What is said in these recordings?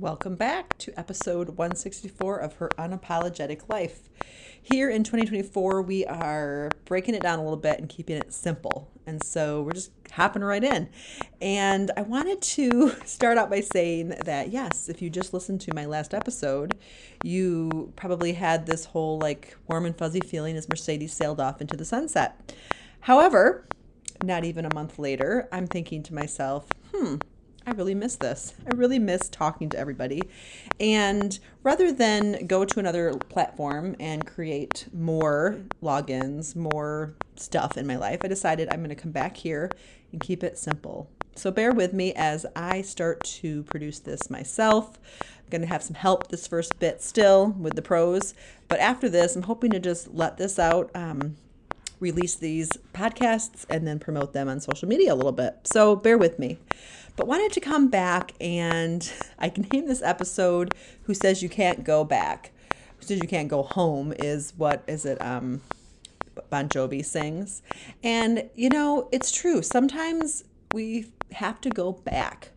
Welcome back to episode 164 of Her Unapologetic Life. Here in 2024, we are breaking it down a little bit and keeping it simple. And so we're just hopping right in. And I wanted to start out by saying that, yes, if you just listened to my last episode, you probably had this whole like warm and fuzzy feeling as Mercedes sailed off into the sunset. However, not even a month later, I'm thinking to myself, hmm, I really miss this. I really miss talking to everybody. And rather than go to another platform and create more logins, more stuff in my life, I decided I'm going to come back here and keep it simple. So bear with me as I start to produce this myself. I'm going to have some help this first bit still with the pros. But after this, I'm hoping to just let this out. Um, release these podcasts and then promote them on social media a little bit. So bear with me but wanted to come back and I can name this episode Who Says You Can't Go Back. Who Says You Can't Go Home is what is it um Bon Jovi sings. And you know, it's true. Sometimes we have to go back.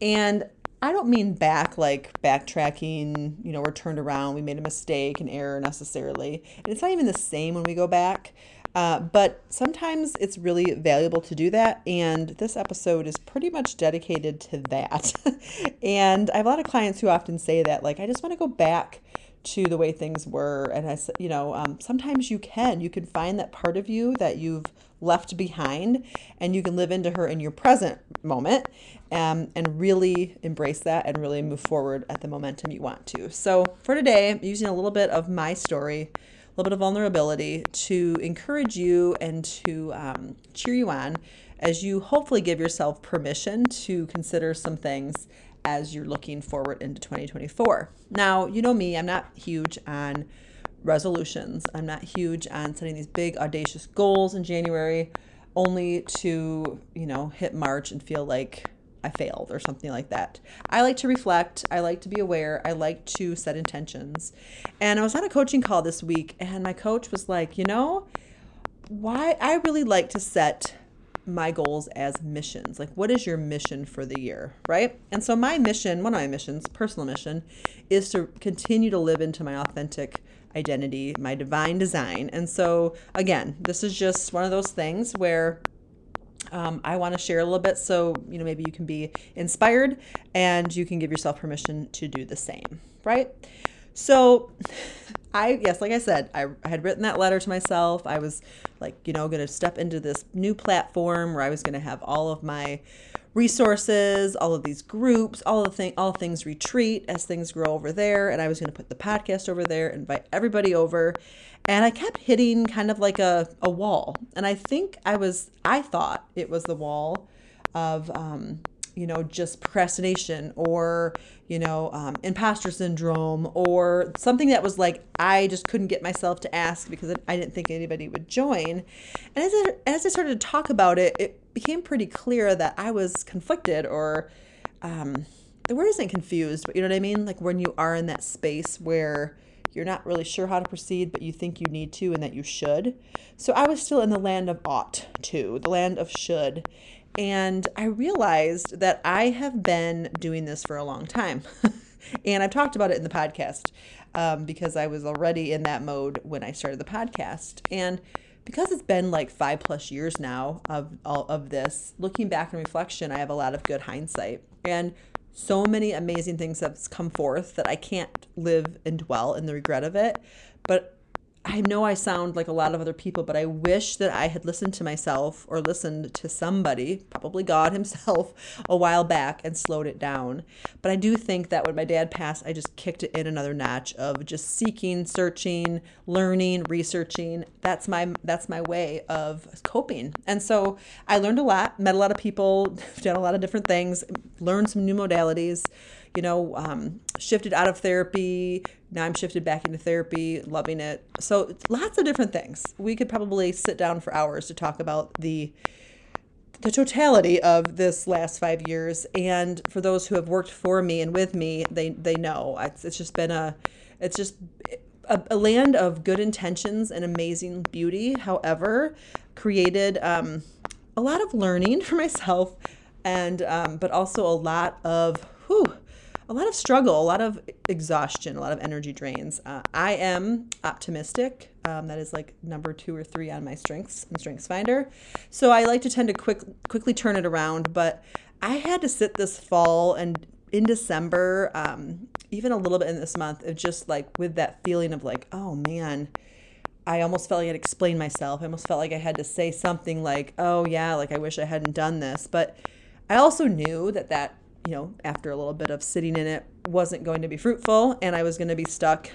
And I don't mean back like backtracking, you know, we're turned around, we made a mistake, an error necessarily. And it's not even the same when we go back. Uh, but sometimes it's really valuable to do that. And this episode is pretty much dedicated to that. and I have a lot of clients who often say that, like, I just want to go back to the way things were. And I said, you know, um, sometimes you can. You can find that part of you that you've left behind and you can live into her in your present moment um, and really embrace that and really move forward at the momentum you want to. So for today, I'm using a little bit of my story little bit of vulnerability to encourage you and to um, cheer you on as you hopefully give yourself permission to consider some things as you're looking forward into 2024. Now, you know me, I'm not huge on resolutions. I'm not huge on setting these big audacious goals in January only to, you know, hit March and feel like I failed or something like that. I like to reflect. I like to be aware. I like to set intentions. And I was on a coaching call this week, and my coach was like, you know, why I really like to set my goals as missions. Like, what is your mission for the year, right? And so, my mission, one of my missions, personal mission, is to continue to live into my authentic identity, my divine design. And so, again, this is just one of those things where um, I want to share a little bit so you know maybe you can be inspired and you can give yourself permission to do the same, right? So, I yes, like I said, I, I had written that letter to myself. I was like, you know, going to step into this new platform where I was going to have all of my resources, all of these groups, all the thing, all things retreat as things grow over there, and I was going to put the podcast over there, invite everybody over, and I kept hitting kind of like a, a wall. And I think I was, I thought it was the wall of, um, you know, just procrastination or, you know, um, imposter syndrome or something that was like, I just couldn't get myself to ask because I didn't think anybody would join. And as I, as I started to talk about it, it became pretty clear that I was conflicted or, um, the word isn't confused, but you know what I mean? Like when you are in that space where, you're not really sure how to proceed, but you think you need to and that you should. So I was still in the land of ought to, the land of should. And I realized that I have been doing this for a long time. and I've talked about it in the podcast um, because I was already in that mode when I started the podcast. And because it's been like five plus years now of all of this, looking back in reflection, I have a lot of good hindsight. And so many amazing things have come forth that I can't live and dwell in the regret of it. But I know I sound like a lot of other people, but I wish that I had listened to myself or listened to somebody, probably God Himself, a while back and slowed it down. But I do think that when my dad passed, I just kicked it in another notch of just seeking, searching, learning, researching. That's my that's my way of coping. And so I learned a lot, met a lot of people, done a lot of different things, learned some new modalities you know, um, shifted out of therapy. Now I'm shifted back into therapy, loving it. So lots of different things. We could probably sit down for hours to talk about the the totality of this last five years. And for those who have worked for me and with me, they they know it's, it's just been a it's just a, a, land of good intentions and amazing beauty. However, created um, a lot of learning for myself, and um, but also a lot of whew, a lot of struggle, a lot of exhaustion, a lot of energy drains. Uh, I am optimistic. Um, that is like number two or three on my strengths and strengths finder. So I like to tend to quick quickly turn it around. But I had to sit this fall and in December, um, even a little bit in this month, of just like with that feeling of like, oh man. I almost felt like I had to explain myself. I almost felt like I had to say something like, "Oh yeah, like I wish I hadn't done this." But I also knew that that you know, after a little bit of sitting in it, wasn't going to be fruitful and I was going to be stuck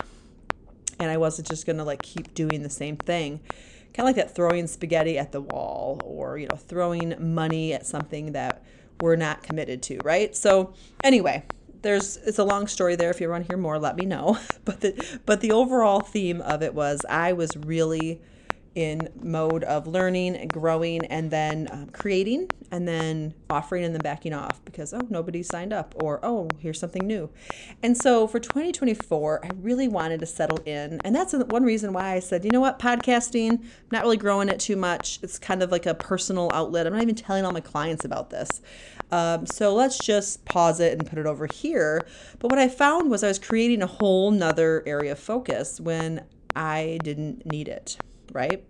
and I wasn't just going to like keep doing the same thing. Kind of like that throwing spaghetti at the wall or, you know, throwing money at something that we're not committed to, right? So, anyway, there's it's a long story there if you want to hear more let me know but the but the overall theme of it was i was really in mode of learning and growing and then um, creating and then offering and then backing off because oh nobody signed up or oh here's something new. And so for 2024 i really wanted to settle in and that's one reason why i said you know what? Podcasting i'm not really growing it too much. It's kind of like a personal outlet. I'm not even telling all my clients about this. Um, so let's just pause it and put it over here. But what i found was i was creating a whole nother area of focus when i didn't need it right?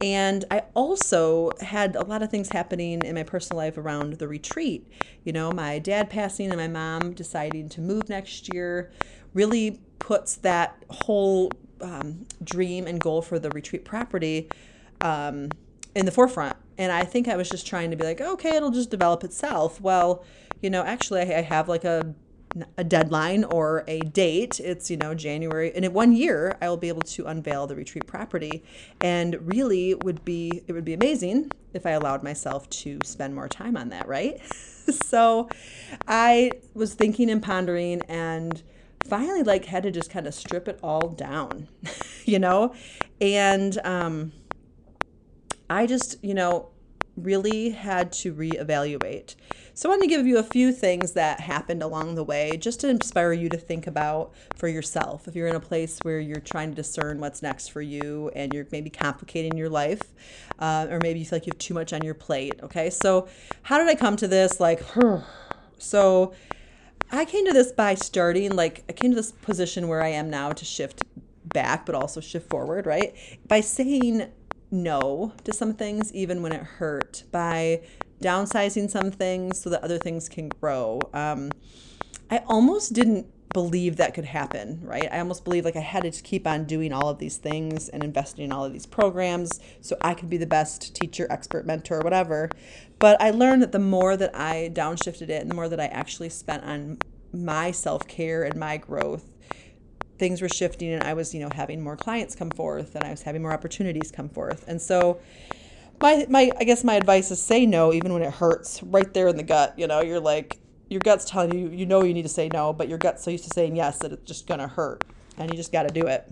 And I also had a lot of things happening in my personal life around the retreat. You know, my dad passing and my mom deciding to move next year really puts that whole um, dream and goal for the retreat property um, in the forefront. And I think I was just trying to be like, okay, it'll just develop itself. Well, you know, actually, I have like a a deadline or a date. It's, you know, January. And in one year, I will be able to unveil the retreat property. And really would be, it would be amazing if I allowed myself to spend more time on that, right? so I was thinking and pondering and finally like had to just kind of strip it all down, you know? And um I just, you know, really had to reevaluate. So, I want to give you a few things that happened along the way just to inspire you to think about for yourself. If you're in a place where you're trying to discern what's next for you and you're maybe complicating your life, uh, or maybe you feel like you have too much on your plate. Okay, so how did I come to this? Like, so I came to this by starting, like, I came to this position where I am now to shift back, but also shift forward, right? By saying no to some things, even when it hurt, by downsizing some things so that other things can grow. Um, I almost didn't believe that could happen, right? I almost believed like I had to keep on doing all of these things and investing in all of these programs so I could be the best teacher, expert, mentor, whatever. But I learned that the more that I downshifted it and the more that I actually spent on my self care and my growth, things were shifting and I was, you know, having more clients come forth and I was having more opportunities come forth. And so my my I guess my advice is say no even when it hurts right there in the gut, you know, you're like your gut's telling you you know you need to say no, but your gut's so used to saying yes that it's just to hurt and you just got to do it.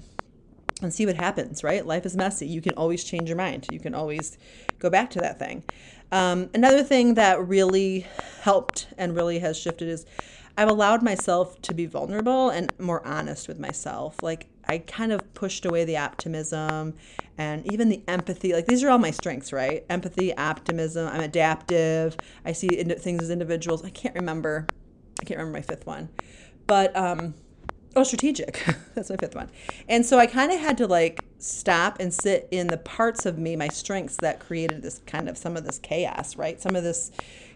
And see what happens, right? Life is messy. You can always change your mind. You can always go back to that thing. Um, another thing that really helped and really has shifted is I've allowed myself to be vulnerable and more honest with myself. Like I kind of pushed away the optimism and even the empathy. Like these are all my strengths, right? Empathy, optimism. I'm adaptive. I see things as individuals. I can't remember. I can't remember my fifth one, but um, oh, strategic. That's my fifth one. And so I kind of had to like stop and sit in the parts of me, my strengths that created this kind of some of this chaos, right? Some of this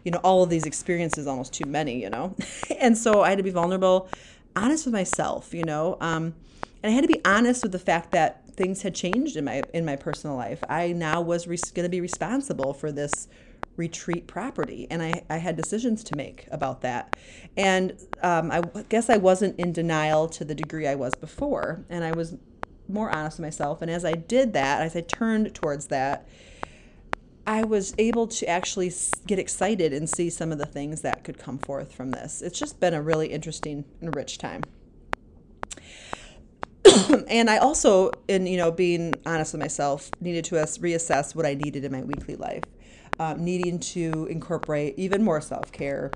you know, all of these experiences, almost too many, you know? and so I had to be vulnerable, honest with myself, you know? Um, and I had to be honest with the fact that things had changed in my in my personal life. I now was re- going to be responsible for this retreat property and I, I had decisions to make about that and um, i guess i wasn't in denial to the degree i was before and i was more honest with myself and as i did that as i turned towards that I was able to actually get excited and see some of the things that could come forth from this. It's just been a really interesting and rich time. and I also, in you know, being honest with myself, needed to reassess what I needed in my weekly life, um, needing to incorporate even more self care,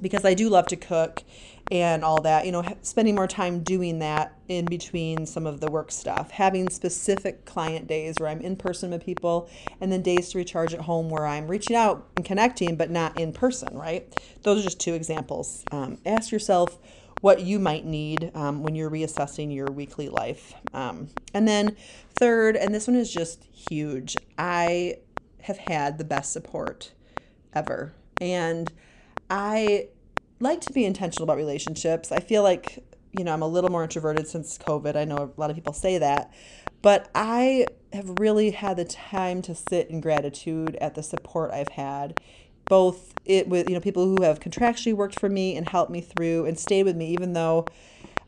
because I do love to cook and all that, you know, spending more time doing that in between some of the work stuff, having specific client days where I'm in person with people, and then days to recharge at home where I'm reaching out and connecting, but not in person, right? Those are just two examples. Um, ask yourself what you might need um, when you're reassessing your weekly life. Um, and then, third, and this one is just huge, I have had the best support ever. And I like to be intentional about relationships. I feel like, you know, I'm a little more introverted since COVID. I know a lot of people say that. But I have really had the time to sit in gratitude at the support I've had, both it with, you know, people who have contractually worked for me and helped me through and stayed with me, even though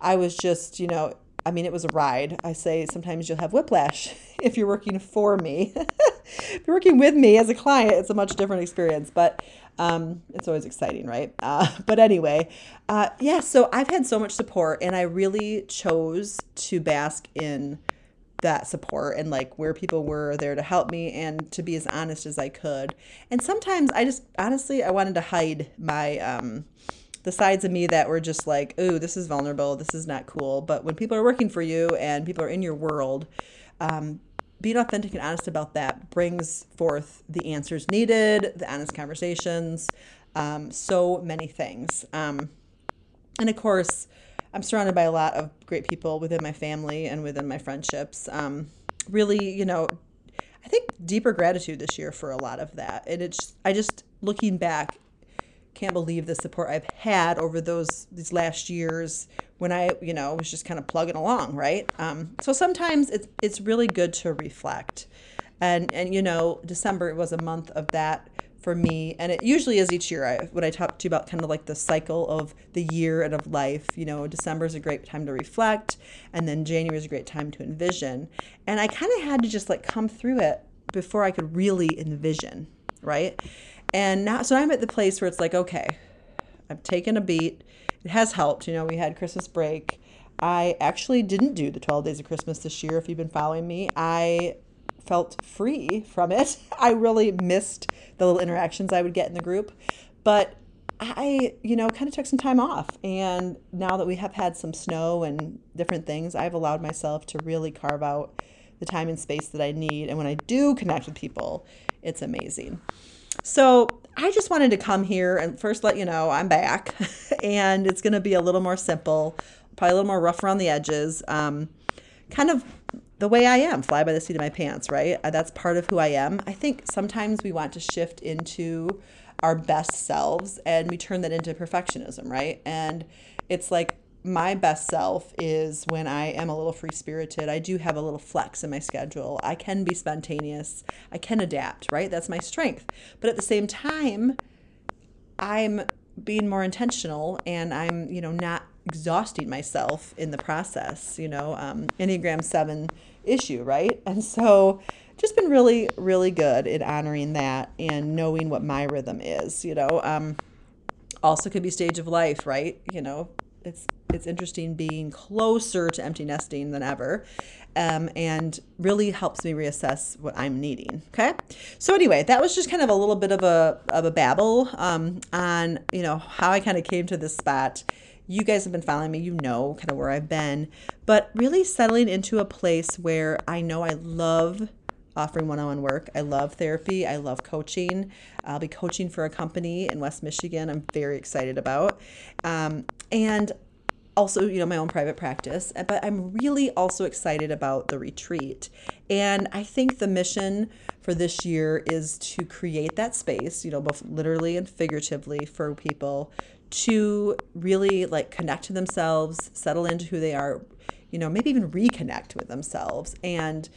I was just, you know, I mean, it was a ride. I say sometimes you'll have whiplash if you're working for me. if you're working with me as a client, it's a much different experience. But um, it's always exciting, right? Uh, but anyway, uh, yeah, so I've had so much support, and I really chose to bask in that support and like where people were there to help me and to be as honest as I could. And sometimes I just honestly I wanted to hide my um the sides of me that were just like, "Ooh, this is vulnerable. This is not cool." But when people are working for you and people are in your world, um, being authentic and honest about that brings forth the answers needed, the honest conversations, um, so many things. Um, and of course, I'm surrounded by a lot of great people within my family and within my friendships. Um, really, you know, I think deeper gratitude this year for a lot of that. And it's, I just, looking back, can't believe the support I've had over those these last years when I, you know, was just kind of plugging along, right? Um, so sometimes it's it's really good to reflect, and and you know, December was a month of that for me, and it usually is each year. I, when I talk to you about kind of like the cycle of the year and of life, you know, December is a great time to reflect, and then January is a great time to envision, and I kind of had to just like come through it before I could really envision, right? And now, so I'm at the place where it's like, okay, I've taken a beat. It has helped. You know, we had Christmas break. I actually didn't do the 12 days of Christmas this year. If you've been following me, I felt free from it. I really missed the little interactions I would get in the group. But I, you know, kind of took some time off. And now that we have had some snow and different things, I've allowed myself to really carve out the time and space that I need. And when I do connect with people, it's amazing. So I just wanted to come here and first let you know I'm back, and it's going to be a little more simple, probably a little more rough around the edges. Um, kind of the way I am, fly by the seat of my pants, right? Uh, that's part of who I am. I think sometimes we want to shift into our best selves and we turn that into perfectionism, right? And it's like my best self is when I am a little free spirited. I do have a little flex in my schedule. I can be spontaneous. I can adapt, right? That's my strength. But at the same time, I'm being more intentional and I'm, you know, not exhausting myself in the process, you know, um, Enneagram 7 issue, right? And so just been really, really good in honoring that and knowing what my rhythm is, you know. Um, also could be stage of life, right? You know, it's it's interesting being closer to empty nesting than ever um, and really helps me reassess what i'm needing okay so anyway that was just kind of a little bit of a of a babble um, on you know how i kind of came to this spot you guys have been following me you know kind of where i've been but really settling into a place where i know i love offering one-on-one work. I love therapy. I love coaching. I'll be coaching for a company in West Michigan. I'm very excited about, um, and also you know my own private practice. Eh, but I'm really also excited about the retreat, and I think the mission for this year is to create that space, you know, both literally and figuratively for people to really like connect to themselves, settle into who they are, you know, maybe even reconnect with themselves and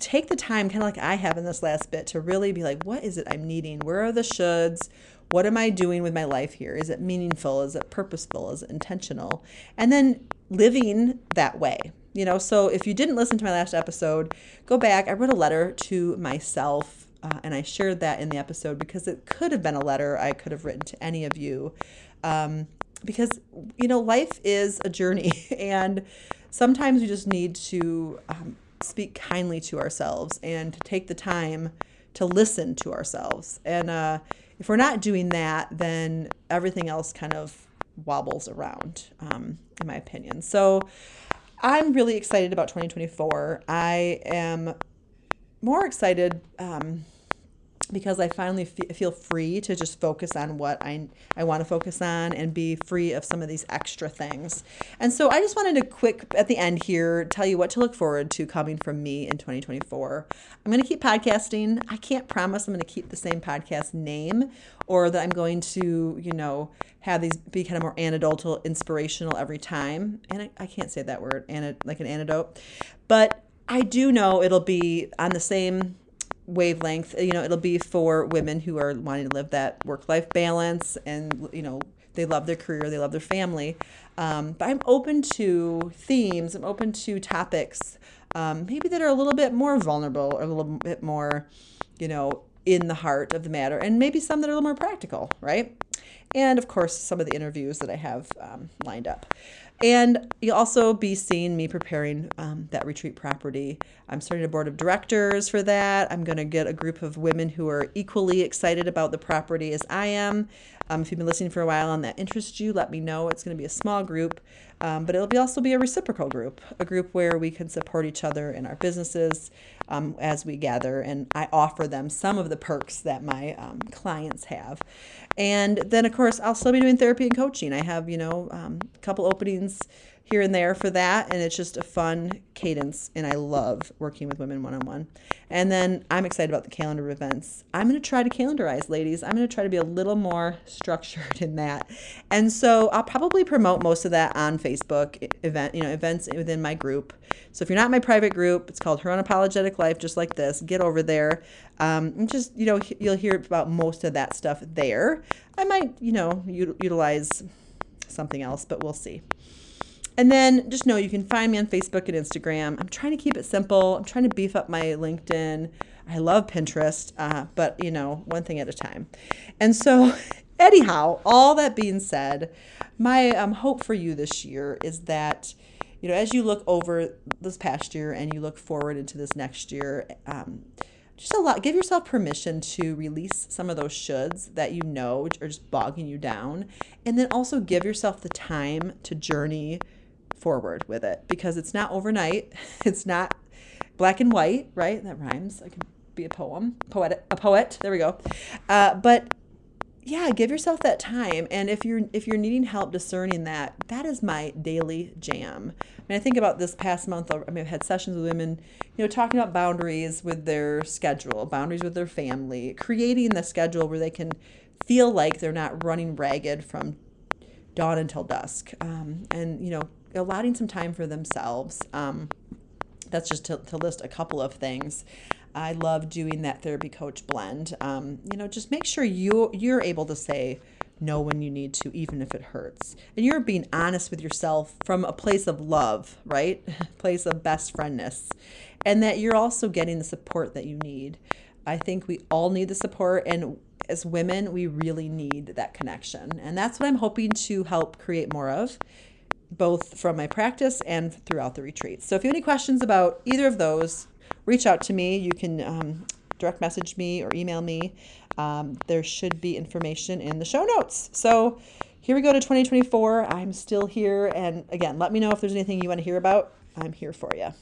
take the time, kind of like I have in this last bit, to really be like, what is it I'm needing? Where are the shoulds? What am I doing with my life here? Is it meaningful? Is it purposeful? Is it intentional? And then living that way. You know, so if you didn't listen to my last episode, go back. I wrote a letter to myself uh, and I shared that in the episode because it could have been a letter I could have written to any of you. Um, because, you know, life is a journey and sometimes we just need to um, speak kindly to ourselves and to take the time to listen to ourselves. And uh, if we're not doing that, then everything else kind of wobbles around, um, in my opinion. So I'm really excited about 2024. I am more excited. Um, because I finally f- feel free to just focus on what I, I want to focus on and be free of some of these extra things. And so I just wanted to quick at the end here tell you what to look forward to coming from me in 2024. I'm going to keep podcasting. I can't promise I'm going to keep the same podcast name or that I'm going to, you know, have these be kind of more anecdotal, inspirational every time. And I, I can't say that word, like an antidote. But I do know it'll be on the same wavelength. You know, it'll be for women who are wanting to live that work life balance and, you know, they love their career, they love their family. Um, but I'm open to themes, I'm open to topics um, maybe that are a little bit more vulnerable or a little bit more, you know, in the heart of the matter, and maybe some that are a little more practical, right? And of course, some of the interviews that I have um, lined up. And you'll also be seeing me preparing um, that retreat property. I'm starting a board of directors for that. I'm going to get a group of women who are equally excited about the property as I am. Um, if you've been listening for a while and that interests you, let me know. It's going to be a small group, um, but it'll be also be a reciprocal group, a group where we can support each other in our businesses um, as we gather. And I offer them some of the perks that my um, clients have. And then, of course, I'll still be doing therapy and coaching. I have, you know, um, a couple openings here and there for that. And it's just a fun cadence. And I love working with women one on one. And then I'm excited about the calendar of events. I'm going to try to calendarize, ladies. I'm going to try to be a little more structured in that. And so I'll probably promote most of that on Facebook event, you know, events within my group. So if you're not my private group, it's called Her Unapologetic Life, just like this. Get over there. Um, just, you know, you'll hear about most of that stuff there. I might, you know, utilize something else, but we'll see. And then just know you can find me on Facebook and Instagram. I'm trying to keep it simple. I'm trying to beef up my LinkedIn. I love Pinterest, uh, but you know, one thing at a time. And so, anyhow, all that being said, my um, hope for you this year is that you know, as you look over this past year and you look forward into this next year, um, just a lot. Give yourself permission to release some of those shoulds that you know are just bogging you down, and then also give yourself the time to journey forward with it because it's not overnight. It's not black and white, right? That rhymes. I can be a poem, poet, a poet. There we go. Uh, but yeah, give yourself that time. And if you're if you're needing help discerning that, that is my daily jam. I mean, I think about this past month. I mean, I've had sessions with women, you know, talking about boundaries with their schedule, boundaries with their family, creating the schedule where they can feel like they're not running ragged from dawn until dusk, um, and you know, allotting some time for themselves. Um, that's just to, to list a couple of things. I love doing that therapy coach blend. Um, you know, just make sure you you're able to say no when you need to, even if it hurts, and you're being honest with yourself from a place of love, right? place of best friendness, and that you're also getting the support that you need. I think we all need the support, and as women, we really need that connection, and that's what I'm hoping to help create more of both from my practice and throughout the retreat. So if you have any questions about either of those, reach out to me. You can um, direct message me or email me. Um, there should be information in the show notes. So here we go to 2024. I'm still here. And again, let me know if there's anything you want to hear about. I'm here for you.